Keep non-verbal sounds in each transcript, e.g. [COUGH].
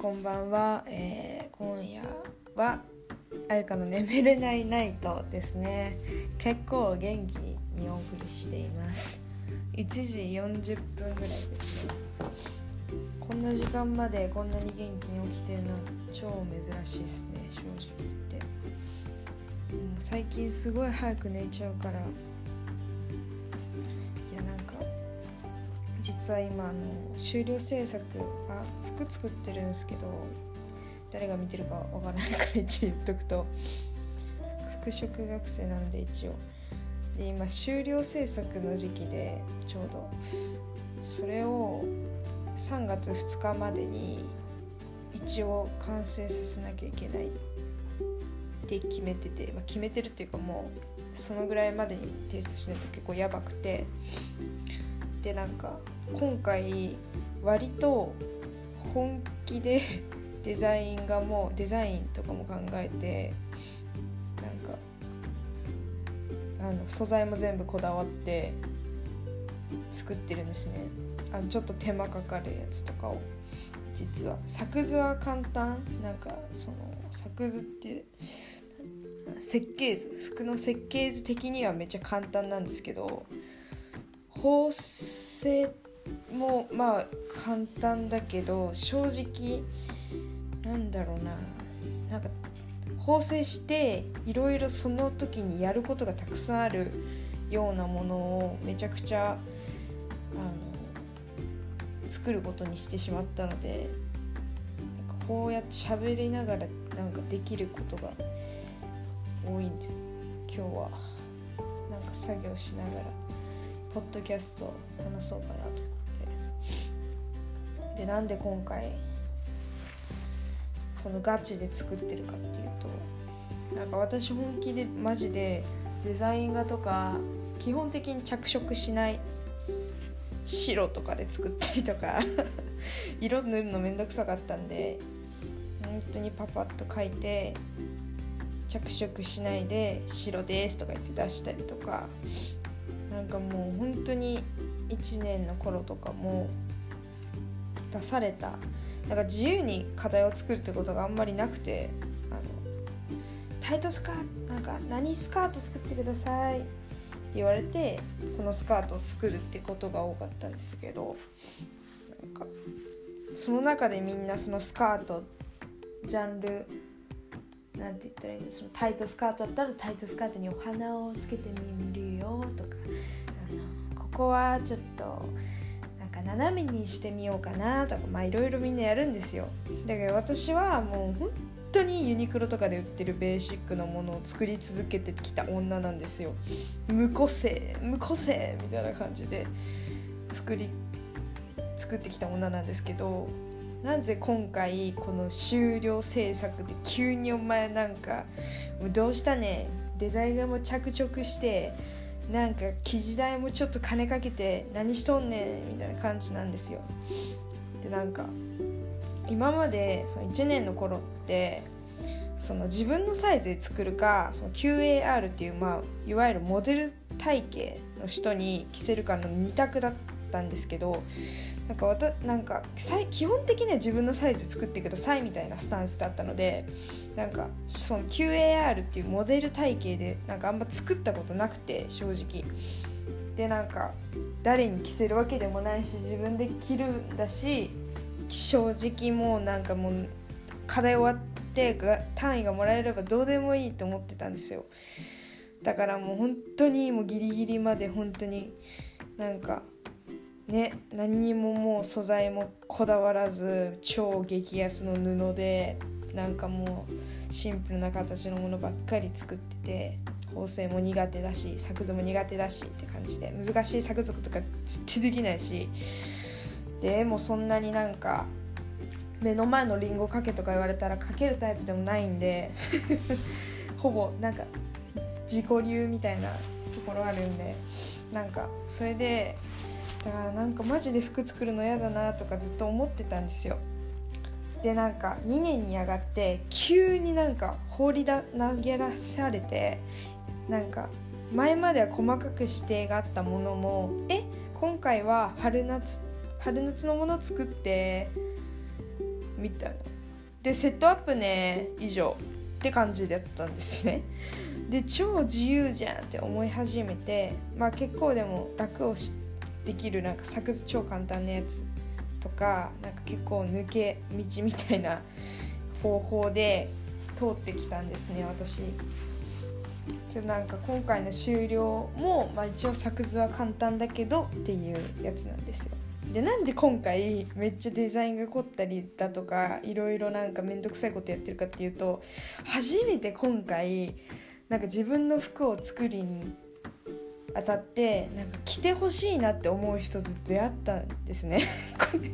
こんばんは、えー、今夜はあゆかの眠れないナイトですね。結構元気にお送りしています。1時40分ぐらいですね。こんな時間までこんなに元気に起きてるの超珍しいですね正直言って、うん、最近すごい早く寝ちゃうから実は今あの終了制作あ服作ってるんですけど誰が見てるかわからないから一応言っとくと服飾学生なんで一応。で今終了制作の時期でちょうど。それを3月2日までに一応完成させなきゃいけない。って決めてて、まあ、決めてるっていうかもうそのぐらいまでに提出しないと結構やばくて。でなんか今回割と本気で [LAUGHS] デザインがもうデザインとかも考えてなんかあの素材も全部こだわって作ってるんですね。あのちょっと手間かかるやつとかを実は。作図は簡単。なんかその作図って設計図。服の設計図的にはめっちゃ簡単なんですけど縫製ってもまあ簡単だけど正直なんだろうな。なんか縫製していろいろその時にやることがたくさんあるようなものをめちゃくちゃあの作ることにしてしまったのでなんかこうやって喋りながらなんかできることが多いんで今日はなんか作業しながらポッドキャスト話そうかなと。でなんで今回このガチで作ってるかっていうとなんか私本気でマジでデザイン画とか基本的に着色しない白とかで作ったりとか [LAUGHS] 色塗るのめんどくさかったんで本当にパパッと書いて着色しないで白ですとか言って出したりとかなんかもう本当に1年の頃とかも出された。なんか自由に課題を作るってことがあんまりなくてあのタイトスカートなんか何スカート作ってください。って言われてそのスカートを作るってことが多かったんですけどなんかその中でみんなそのスカートジャンルなんて言ったらいいんですタイトスカートだったらタイトスカートにお花をつけてみるよとかあのここはちょっとか斜めにしてみようかなとかまあいろいろみんなやるんですよ。だけど私はもう本当にユニクロとかで売ってるベーシックなものを作り続けてきた女なんですよ。無個性無個性みたいな感じで作り作ってきた女なんですけどなぜ今回この終了制作で急にお前なんかどうしたねデザイナーも着色してなんか生地代もちょっと金かけて何しとんねんみたいな感じなんですよ。でなんか今までその1年の頃ってその自分のサイズで作るかその QAR っていう、まあ、いわゆるモデル体型の人に着せるかの2択だったんですけどなんかわたなんか基本的には自分のサイズ作ってくださいみたいなスタンスだったのでなんかその QAR っていうモデル体系でなんかあんま作ったことなくて正直。でなんか誰に着せるわけでもないし自分で着るんだし正直もうなんかもう課題終わって単位がもらえればどうでもいいと思ってたんですよ。だからもう本当にもうギリギリまで本当になんかね何にももう素材もこだわらず超激安の布でなんかもうシンプルな形のものばっかり作ってて縫製も苦手だし作図も苦手だしって感じで難しい作図とか絶対できないしでもそんなになんか目の前のりんごかけとか言われたらかけるタイプでもないんで [LAUGHS] ほぼなんか自己流みたいなところあるんでなんかそれでだからなんかマジで服作るの嫌だなとかずっと思ってたんですよ。でなんか2年に上がって急になんか放りだ投げらされてなんか前までは細かく指定があったものもえ今回は春夏春夏のもの作ってみたいな。でセットアップね以上って感じだったんですね。で超自由じゃんって思い始めてまあ結構でも楽をしできるなんか作図超簡単なやつとかなんか結構抜け道みたいな方法で通ってきたんですね私。けどなんか今回の終了も、まあ、一応作図は簡単だけどっていうやつなんですよ。でなんで今回めっちゃデザインが凝ったりだとかいろいろなんか面倒くさいことやってるかっていうと初めて今回なんか自分の服を作りにあたってなんか着てほしいなって思う人と出会ったんですね。[LAUGHS] これ。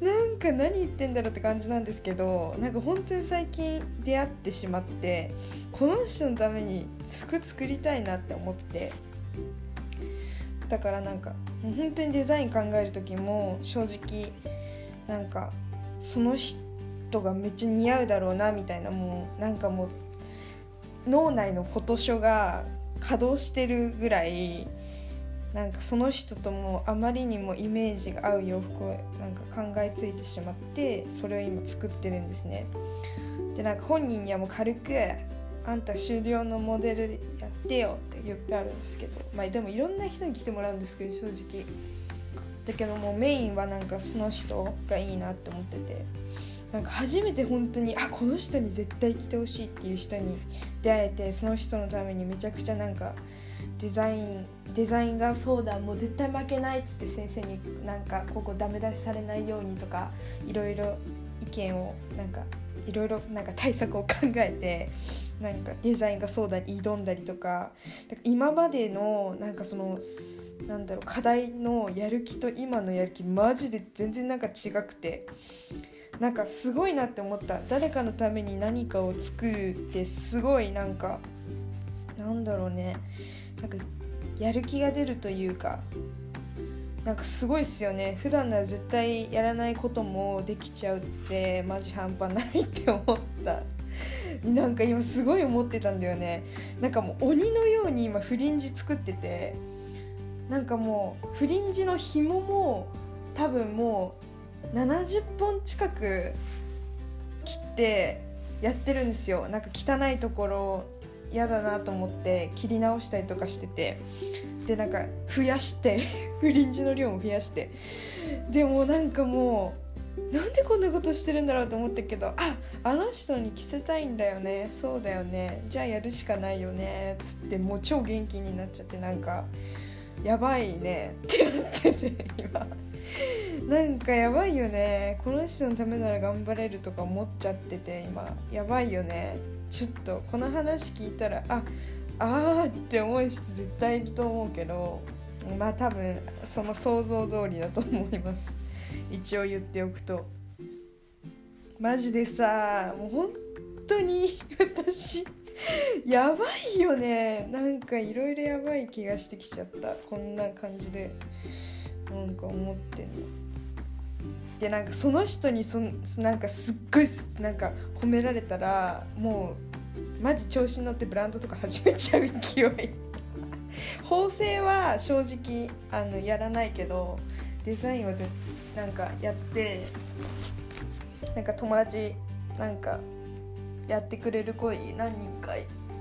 なんか何言ってんだろうって感じなんですけどなんか本当に最近出会ってしまってこの人のために服作りたいなって思って。だからなんか本当にデザイン考える時も正直なんかその人がめっちゃ似合うだろうなみたいなもうなんかもう脳内のフォトショが稼働してるぐらいなんかその人ともあまりにもイメージが合う洋服をなんか考えついてしまってそれを今作ってるんですね。でなんか本人にはもう軽く「あんた終了のモデルやってよ」って言ってあるんですけどまあでもいろんな人に来てもらうんですけど正直。だけどもうメインはなんかその人がいいなって思ってて。なんか初めて本当にあこの人に絶対来てほしいっていう人に出会えてその人のためにめちゃくちゃなんかデザインデザインがそうだもう絶対負けないっつって先生になんかここダメ出しされないようにとかいろいろ意見をなんかいろいろなんか対策を考えてなんかデザインがそうだに挑んだりとか今までのなんかそのなんだろう課題のやる気と今のやる気マジで全然なんか違くてなんかすごいなって思った。誰かのために何かを作るってすごいなんかなんだろうね。なんかやる気が出るというかなんかすごいっすよね。普段なら絶対やらないこともできちゃうってマジ半端ないって思った。なんか今すごい思ってたんだよね。なんかもう鬼のように今フリンジ作っててなんかもうフリンジの紐も多分もう70本近く切ってやってるんですよ。なんか汚いところ嫌だなと思って切り直したりとかしてて。でなんか増やして [LAUGHS] フリンジの量も増やして。でもなんかもうなんでこんなことしてるんだろうと思ったけどああの人に着せたいんだよね。そうだよね。じゃあやるしかないよね。つってもう超元気になっちゃってなんかやばいね。ってなってて今。なんかやばいよね。この人のためなら頑張れるとか思っちゃってて今。やばいよね。ちょっとこの話聞いたらああーって思う人絶対いると思うけどまあ多分その想像通りだと思います。一応言っておくと。マジでさもう本当に私やばいよね。なんかいろいろやばい気がしてきちゃった。こんな感じで。なんか思ってんの。でなんかその人にそなんかすっごいなんか褒められたらもうマジ調子に乗ってブランドとか始めちゃう勢い。縫製は正直あのやらないけどデザインはぜなんかやってなんか友達なんかやってくれる子何人か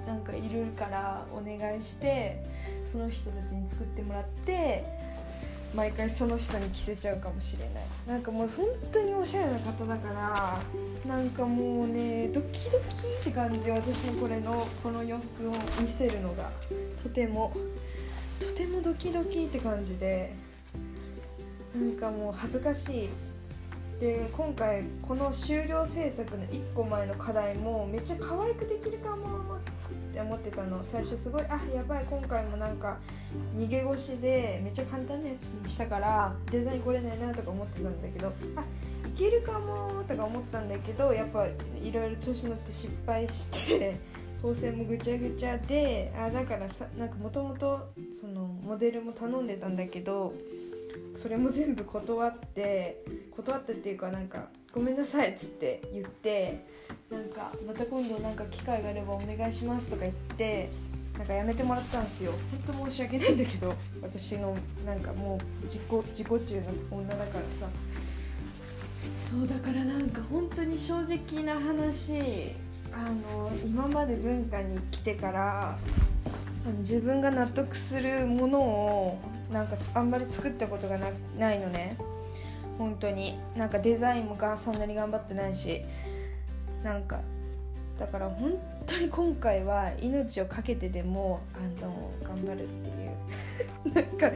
なんかいるからお願いしてその人たちに作ってもらって毎回その人に着せちゃうかもしれない。なんかもう本当におしゃれな方だからなんかもうねドキドキって感じ私のこれのこの洋服を見せるのが。とても。とてもドキドキって感じで。なんかもう恥ずかしい。で今回この終了制作の1個前の課題もめっちゃ可愛くできるかもって思ってたの。最初すごいあやばい今回もなんか逃げ腰でめっちゃ簡単なやつにしたからデザイン来れないなとか思ってたんだけどあいけるかもとか思ったんだけどやっぱいろいろ調子乗って失敗して縫製もぐちゃぐちゃであだからさなんかもともとそのモデルも頼んでたんだけどそれも全部断って断ってっていうかなんか「ごめんなさい」っつって言ってなんかまた今度なんか機会があればお願いしますとか言ってなんかやめてもらったんですよ。本当申し訳ないんだけど私のなんかもう自己自己中の女だからさ。そうだからなんか本当に正直な話あの今まで文化に来てから自分が納得するものをなんかあんまり作ったことがなないのね。本当に。なんかデザインもがそんなに頑張ってないしなんかだから本当に今回は命を懸けてでもあの頑張るっていう。[LAUGHS] なんか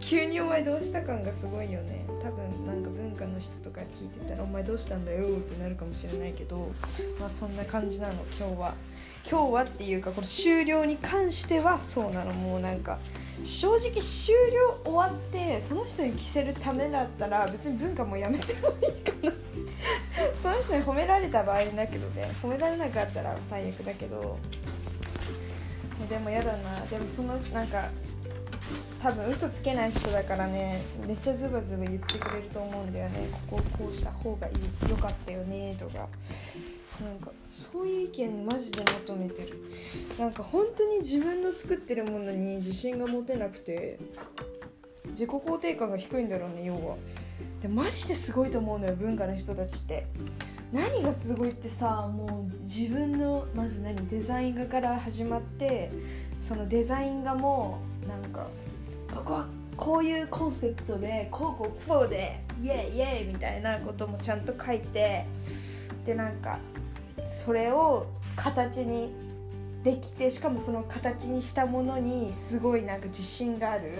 急にお前どうした感がすごいよね。多分なんか文化の人とか聞いてたら「お前どうしたんだよ」ってなるかもしれないけどまあそんな感じなの今日は。今日はっていうかこの終了に関してはそうなの。もうなんか正直終了終わってその人に着せるためだったら別に文化もやめてもいいかな。[LAUGHS] その人に褒められた場合だけどね。褒められなかったら最悪だけど。でもやだな。でもそのなんか多分嘘つけない人だからね。めっちゃズバズバ言ってくれると思うんだよね。こここうした方がいい。よかったよね。とか。なんかそういう意見マジで求めてる。なんか本当に自分の作ってるものに自信が持てなくて自己肯定感が低いんだろうね要は。でマジですごいと思うのよ文化の人たちって。何がすごいってさもう自分のまず何デザイン画から始まってそのデザイン画もなんかここはこういうコンセプトでこうこうこうでイエイイエイみたいなこともちゃんと書いてでなんかそれを形にできてしかもその形にしたものにすごいなんか自信がある。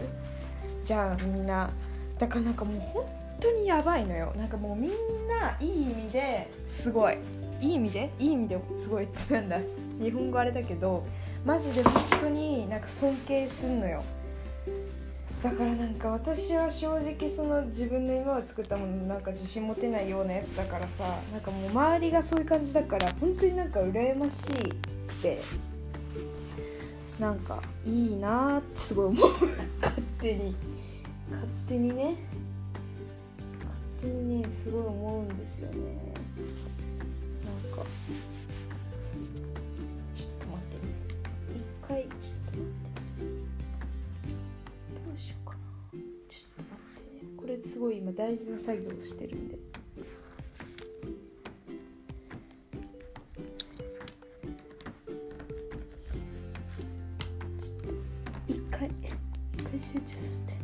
じゃあみんなだからなんかもう本当にやばいのよ。なんかもうみんないい意味ですごい。いい意味で？いい意味で？すごいってなんだ。日本語あれだけどマジで本当になんか尊敬すんのよ。だからなんか私は正直その自分の今は作ったものなんか自信持てないようなやつだからさなんかもう周りがそういう感じだから本当になんか羨ましいってなんかいいなってすごい思う。勝手に。勝手にね。勝手にねすごい思うんですよね。なんか。ちょっと待って一回ちょっとすごい今大事な作業をしてるんで。一回一回集中させて。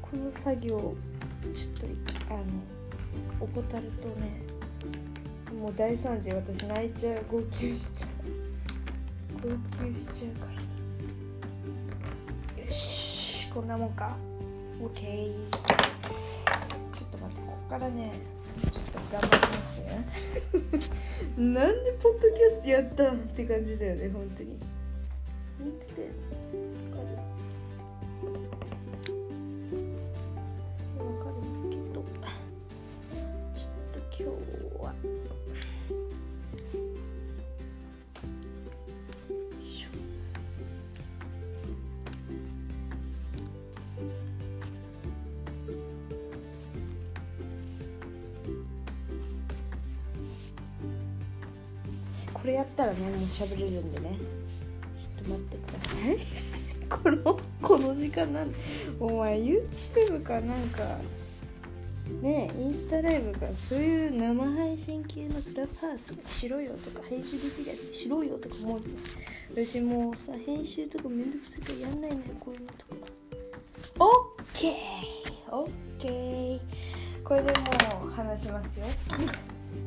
この作業ちょっとあの怠るとねもう大惨事私泣いちゃう号泣しちゃう。号泣しちゃうから。こんなもんか。OK ちょっと待ってここからねちょっと頑張ります。ね [LAUGHS] なんでポッドキャストやったんって感じだよね本当に。見ててこれやったらねもう喋れるんでね。ちょっと待ってください。[LAUGHS] このこの時間なんお前 YouTube かなんか。ねインスタライブかそういう生配信系のクラブハウスしろよとか編集できるやつしろよとか思う私もうさ編集とかめんどくさいからやんないんだよこういうのとか。オッケーオッケー。これでもう話しますよ。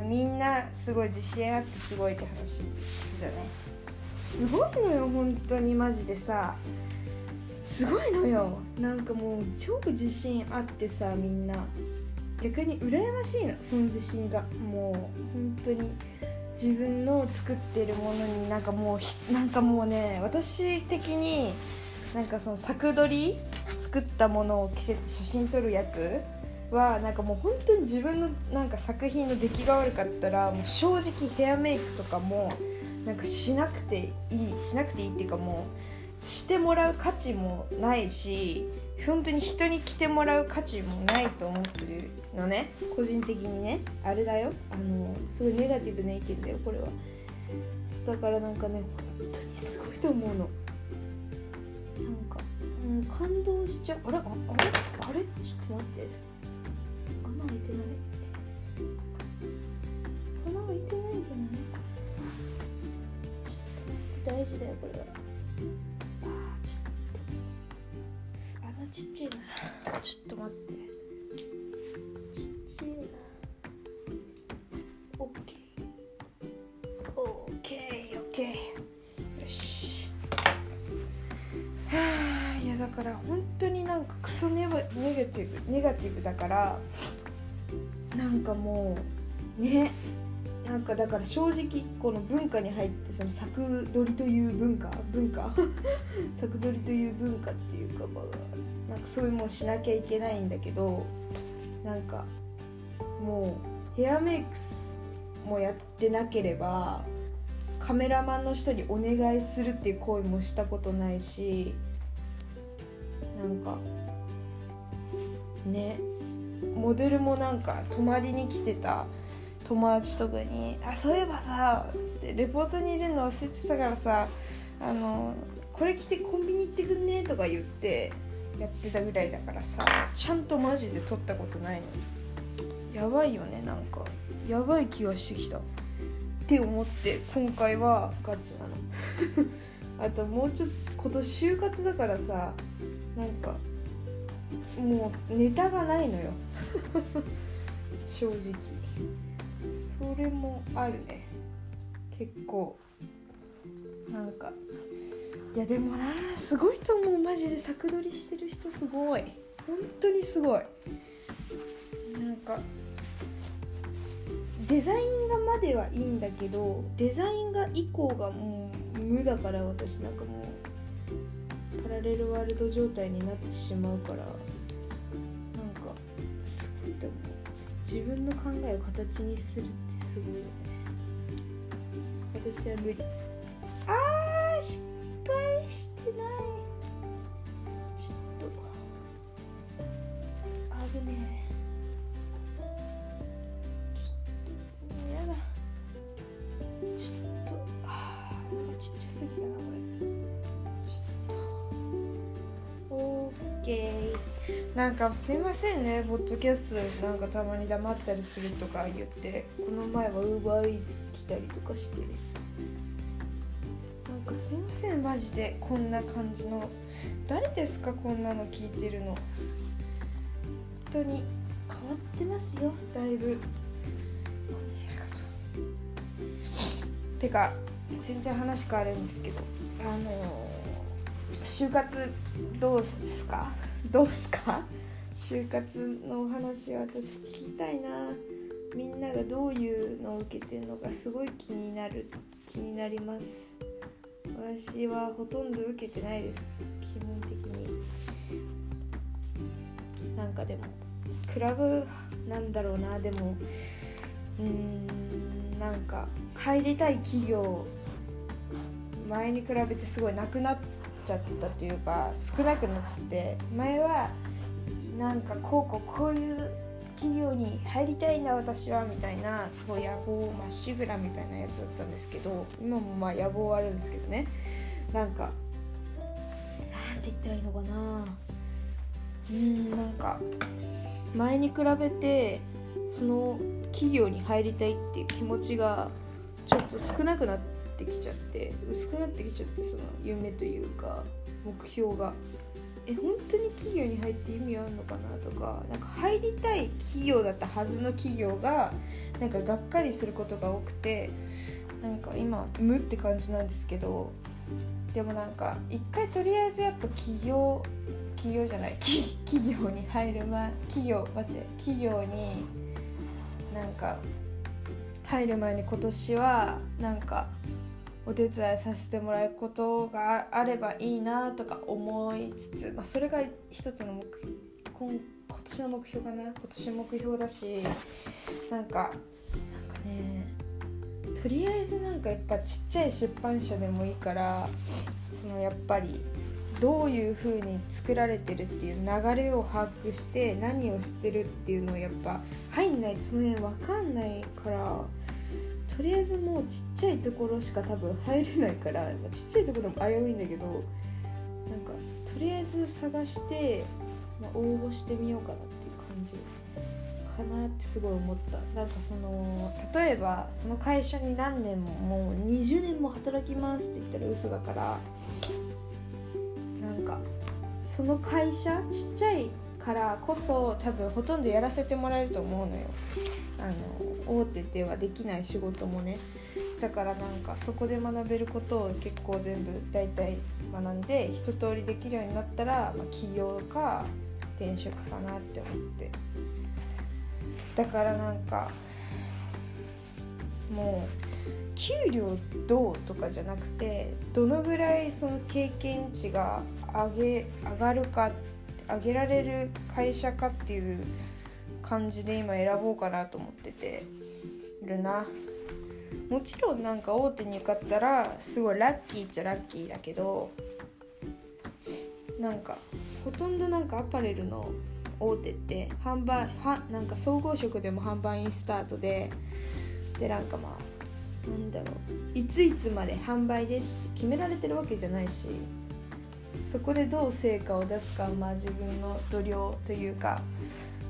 みんなすごい自信あってすごいって話だね。すごいのよ本当にマジでさ。すごいのよ。なんかもう超自信あってさみんな。逆に羨ましいのその自信が。もう本当に自分の作ってるものになんかもうなんかもうね私的になんかその作撮り作ったものを着せて写真撮るやつはなんかもう本当に自分のなんか作品の出来が悪かったらもう正直ヘアメイクとかもなんかしなくていいしなくていいっていうかもうしてもらう価値もないし本当に人に着てもらう価値もないと思ってるのね。個人的にねあれだよ。あのすごいネガティブな意見だよこれは。だからなんかね本当にすごいと思うの。なんか、うん、感動しちゃう。あれああれあれ？ちょっと待って。開いてない穴開いてないんじゃないちょっと大事だよこれはあーちょっと穴ちっちゃいなちょっと待ってちっちゃいなオッケーオッケーオッケーよしはあいやだから本当になんかクソネバネガティブネガティブだからなんかもうね。なんかだから正直この文化に入ってその作取りという文化文化？[LAUGHS] 作取りという文化っていうかまあなんかそういうもんしなきゃいけないんだけどなんかもうヘアメイクスもやってなければカメラマンの人にお願いするっていう行為もしたことないしなんかね。モデルもなんか泊まりに来てた。友達とかに「あそういえばさ」つって「レポートに入れるの忘れてたからさあのこれ着てコンビニ行ってくんね」とか言ってやってたぐらいだからさちゃんとマジで撮ったことないのやばいよねなんか。やばい気がしてきた。って思って今回はガチなの。[LAUGHS] あともうちょっと今年就活だからさなんかもうネタがないのよ。[LAUGHS] 正直。それもあるね。結構。なんか。いやでもなすごいと思う。マジで作撮りしてる人すごい。本当にすごい。なんか。デザイン画まではいいんだけどデザイン画以降がもう無だから私なんかもう。パラレルワールド状態になってしまうから。なんかすごいと思う。自分の考えを形にするってすごいよね。私は無理あー失敗してない。ちょっと。危ねえ。やだ。ちょっと。あーなんかちっちゃすぎたなこれ。ちょっと。オーケー。なんかすいませんねポッドキャストなんかたまに黙ったりするとか言ってこの前はウーバーイーツ来たりとかして。なんかすいませんマジで。こんな感じの。誰ですかこんなの聞いてるの。本当に。変わってますよだいぶ。てか全然話変わるんですけどあの就活どうですか？[LAUGHS] どうすか？就活のお話は私聞きたいな。みんながどういうのを受けてるのかすごい気になる気になります。私はほとんど受けてないです。基本的に。なんかでもクラブなんだろうな。でもうーんなんか入りたい企業前に比べてすごいなくなってちゃったというか少なくなっちゃって前はなんかこうこうこういう企業に入りたいんだ私はみたいなすごい野望まっしぐらみたいなやつだったんですけど今もまあ野望はあるんですけどね。なんかなんて言ったらいいのかな。うんなんか前に比べてその企業に入りたいっていう気持ちがちょっと少なくなってってきちゃって薄くなってきちゃってその夢というか目標が。え本当に企業に入って意味あるのかなとかなんか入りたい企業だったはずの企業がなんかがっかりすることが多くてなんか今無って感じなんですけどでもなんか一回とりあえずやっぱ企業企業じゃない企業に入る前企業待って企業になんか入る前に今年はなんかお手伝いさせてもらうことがあればいいなとか思いつつ、まあ、それが一つの目今今年の目標かな？今年の目標だしなんかなんかねとりあえずなんかやっぱちっちゃい出版社でもいいからそのやっぱりどういう風に作られてるっていう流れを把握して何をしてるっていうのをやっぱ入んないとその辺分かんないからとりあえずもうちっちゃいところしか多分入れないからちっちゃいところでも危ういんだけどなんかとりあえず探して、まあ、応募してみようかなっていう感じかなってすごい思った。なんかその例えばその会社に何年ももう20年も働きますって言ったら嘘だからなんかその会社ちっちゃいからこそ多分ほとんどやらせてもらえると思うのよ。あの大手ではできない仕事もねだからなんかそこで学べることを結構全部大体学んで一通りできるようになったら、まあ、起業か転職かなって思って。だからなんかもう給料どうとかじゃなくてどのぐらいその経験値が上げ上がるか上げられる会社かっていう感じで今選ぼうかなと思ってて。るな。もちろんなんか大手に受かったらすごいラッキーっちゃラッキーだけどなんかほとんどなんかアパレルの大手って販売はなんか総合職でも販売インスタートででなんかまあなんだろういついつまで販売ですって決められてるわけじゃないしそこでどう成果を出すかまあ自分の度量というか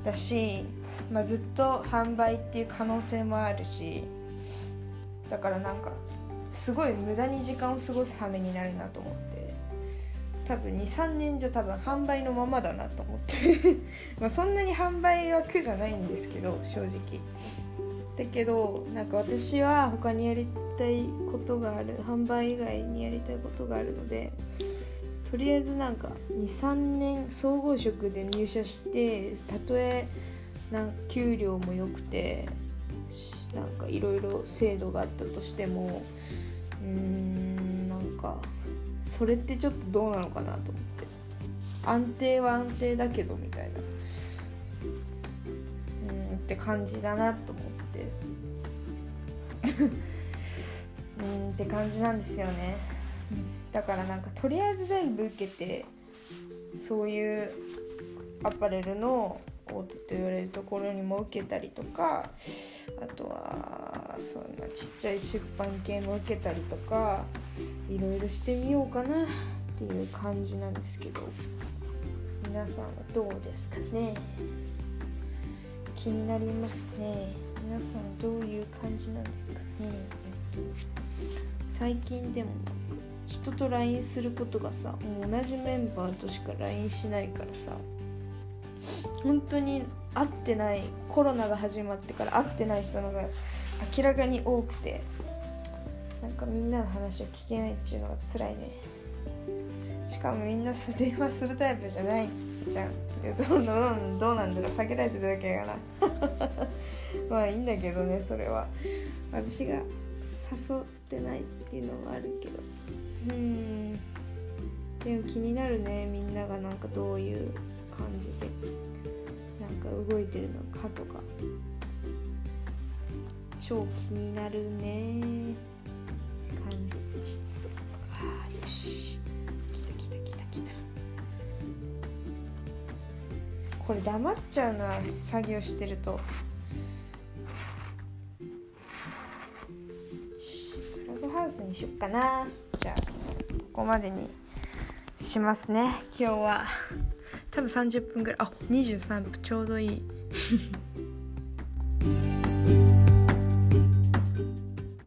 だし、まあ、ずっと販売っていう可能性もあるしだからなんかすごい無駄に時間を過ごす羽目になるなと思って多分23年じゃ多分販売のままだなと思って。[LAUGHS] まそんなに販売は苦じゃないんですけど正直。だけどなんか私は他にやりたいことがある販売以外にやりたいことがあるのでとりあえずなんか23年総合職で入社してたとえなん給料も良くてなんかいろいろ制度があったとしてもうーんなんかそれってちょっとどうなのかなと思って。安定は安定だけどみたいな。うんって感じだなと思って。うんって感じなんですよね。だからなんかとりあえず全部受けてそういうアパレルの大手と言われるところにも受けたりとかあとはそんなちっちゃい出版系も受けたりとかいろいろしてみようかなっていう感じなんですけど皆さんはどうですかね？気になりますね。皆さんどういう感じなんですかね、えっと、最近でも人と LINE することがさもう同じメンバーとしか LINE しないからさ本当に会ってないコロナが始まってから会ってない人のが明らかに多くてなんかみんなの話を聞けないっていうのが辛いね。しかもみんな電話するタイプじゃないじゃん。どうどうどうなんだろう避けられてるだけやかなまあいいんだけどねそれは私が誘ってないっていうのもあるけどうんでも気になるねみんながなんかどういう感じでなんか動いてるのかとか。超気になるね。感じ。ちょっと。あよし。来た来た来た来た。これ黙っちゃうな作業してると。クラブハウスにしよっかな。じゃあここまでにしますね今日は。多分30分ぐらいあ23分ちょうどいい。